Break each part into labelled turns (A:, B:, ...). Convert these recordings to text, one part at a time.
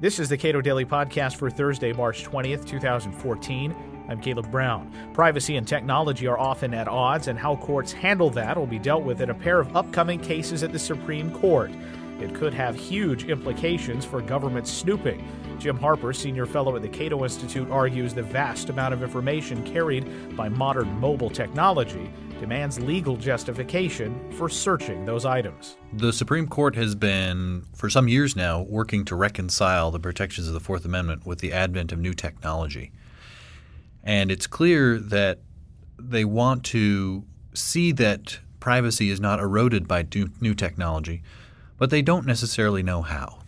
A: This is the Cato Daily Podcast for Thursday, March 20th, 2014. I'm Caleb Brown. Privacy and technology are often at odds, and how courts handle that will be dealt with in a pair of upcoming cases at the Supreme Court. It could have huge implications for government snooping. Jim Harper, senior fellow at the Cato Institute, argues the vast amount of information carried by modern mobile technology demands legal justification for searching those items.
B: The Supreme Court has been, for some years now, working to reconcile the protections of the Fourth Amendment with the advent of new technology. And it's clear that they want to see that privacy is not eroded by new technology, but they don't necessarily know how.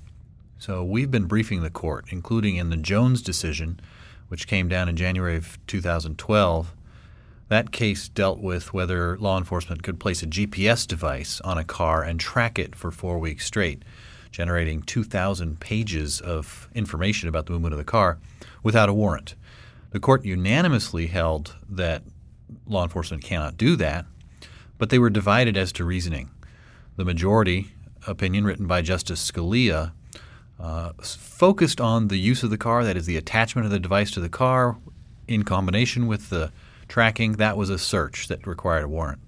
B: So we've been briefing the court, including in the Jones decision, which came down in January of 2012. That case dealt with whether law enforcement could place a GPS device on a car and track it for four weeks straight, generating 2,000 pages of information about the movement of the car without a warrant. The court unanimously held that law enforcement cannot do that, but they were divided as to reasoning. The majority opinion, written by Justice Scalia, uh, focused on the use of the car, that is, the attachment of the device to the car in combination with the tracking. That was a search that required a warrant.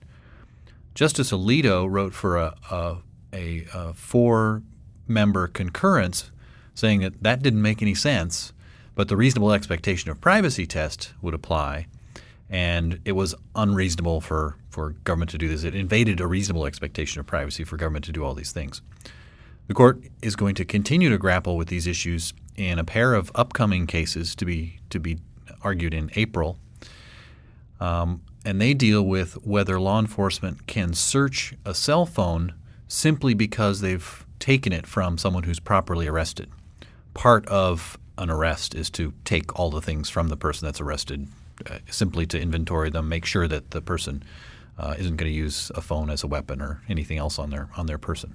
B: Justice Alito wrote for a, a, a, a four member concurrence saying that that didn't make any sense, but the reasonable expectation of privacy test would apply. And it was unreasonable for, for government to do this. It invaded a reasonable expectation of privacy for government to do all these things. The court is going to continue to grapple with these issues in a pair of upcoming cases to be to be argued in April, um, and they deal with whether law enforcement can search a cell phone simply because they've taken it from someone who's properly arrested. Part of an arrest is to take all the things from the person that's arrested, simply to inventory them, make sure that the person uh, isn't going to use a phone as a weapon or anything else on their on their person.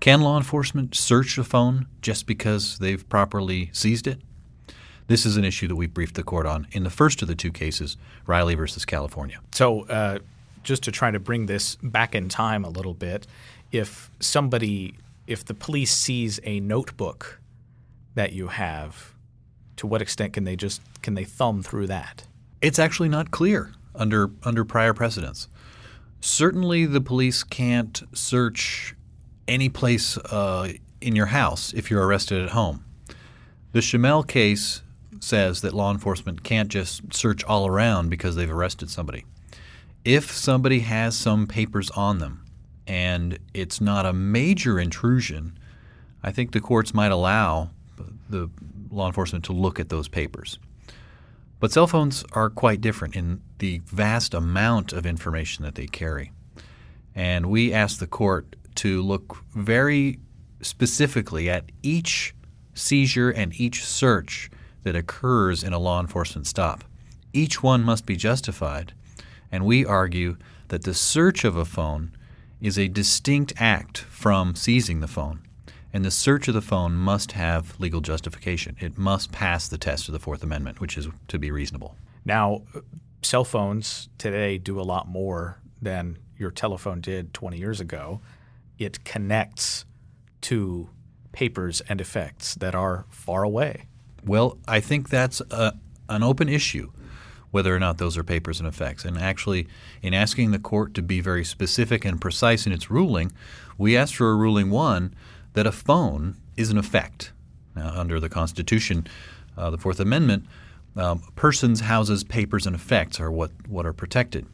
B: Can law enforcement search a phone just because they've properly seized it? This is an issue that we briefed the court on in the first of the two cases, Riley versus California.
A: So, uh, just to try to bring this back in time a little bit, if somebody, if the police sees a notebook that you have, to what extent can they just can they thumb through that?
B: It's actually not clear under under prior precedents. Certainly, the police can't search any place uh, in your house if you're arrested at home. The Chimel case says that law enforcement can't just search all around because they've arrested somebody. If somebody has some papers on them and it's not a major intrusion, I think the courts might allow the law enforcement to look at those papers. But cell phones are quite different in the vast amount of information that they carry. And we asked the court to look very specifically at each seizure and each search that occurs in a law enforcement stop. Each one must be justified, and we argue that the search of a phone is a distinct act from seizing the phone, and the search of the phone must have legal justification. It must pass the test of the Fourth Amendment, which is to be reasonable.
A: Now, cell phones today do a lot more than your telephone did 20 years ago it connects to papers and effects that are far away.
B: Well, I think that's a, an open issue whether or not those are papers and effects. And actually, in asking the court to be very specific and precise in its ruling, we asked for a ruling one that a phone is an effect. Now, under the Constitution, uh, the Fourth Amendment, um, persons, houses, papers, and effects are what, what are protected.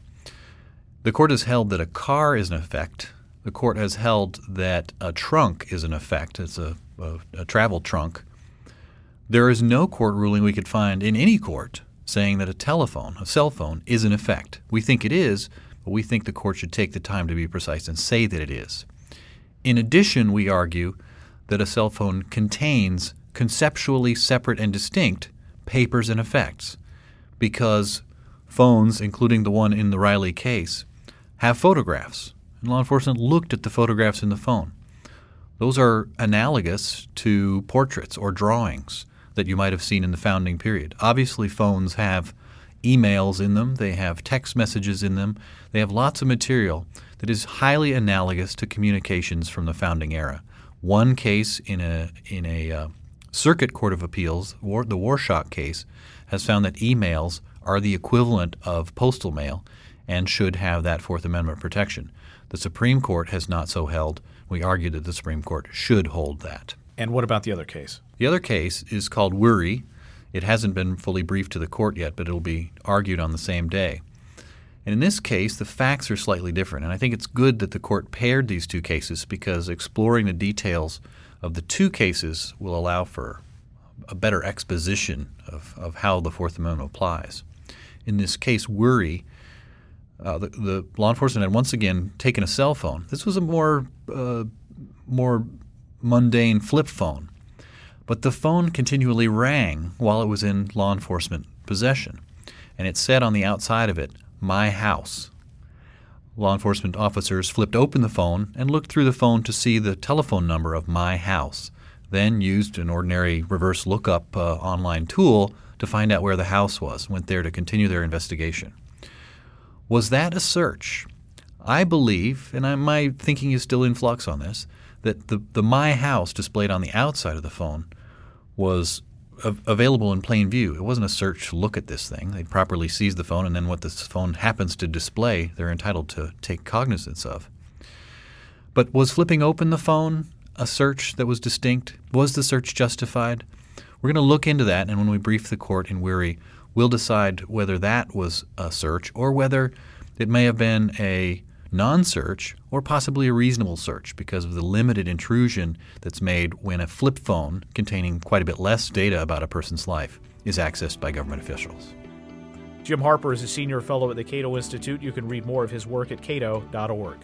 B: The court has held that a car is an effect the court has held that a trunk is an effect. It's a, a, a travel trunk. There is no court ruling we could find in any court saying that a telephone, a cell phone, is an effect. We think it is, but we think the court should take the time to be precise and say that it is. In addition, we argue that a cell phone contains conceptually separate and distinct papers and effects because phones, including the one in the Riley case, have photographs and law enforcement looked at the photographs in the phone. Those are analogous to portraits or drawings that you might have seen in the founding period. Obviously, phones have emails in them, they have text messages in them, they have lots of material that is highly analogous to communications from the founding era. One case in a in a uh, Circuit Court of Appeals, War, the Warshak case, has found that emails are the equivalent of postal mail and should have that Fourth Amendment protection. The Supreme Court has not so held. We argue that the Supreme Court should hold that.
A: And what about the other case?
B: The other case is called Wurie. It hasn't been fully briefed to the court yet, but it'll be argued on the same day. And in this case, the facts are slightly different. And I think it's good that the court paired these two cases because exploring the details of the two cases will allow for a better exposition of, of how the Fourth Amendment applies. In this case, Wurie, uh, the, the, law enforcement had once again taken a cell phone. This was a more uh, more mundane flip phone, but the phone continually rang while it was in law enforcement possession, and it said on the outside of it, "My house." Law enforcement officers flipped open the phone and looked through the phone to see the telephone number of my house, then used an ordinary reverse lookup uh, online tool to find out where the house was, went there to continue their investigation. Was that a search? I believe, and I, my thinking is still in flux on this, that the, the My House displayed on the outside of the phone was available in plain view. It wasn't a search look at this thing. They properly seized the phone, and then what this phone happens to display, they're entitled to take cognizance of. But was flipping open the phone a search that was distinct? Was the search justified? We're going to look into that, and when we brief the court in Wurie, we'll decide whether that was a search or whether it may have been a non search or possibly a reasonable search because of the limited intrusion that's made when a flip phone containing quite a bit less data about a person's life is accessed by government officials.
A: Jim Harper is a senior fellow at the Cato Institute. You can read more of his work at cato.org.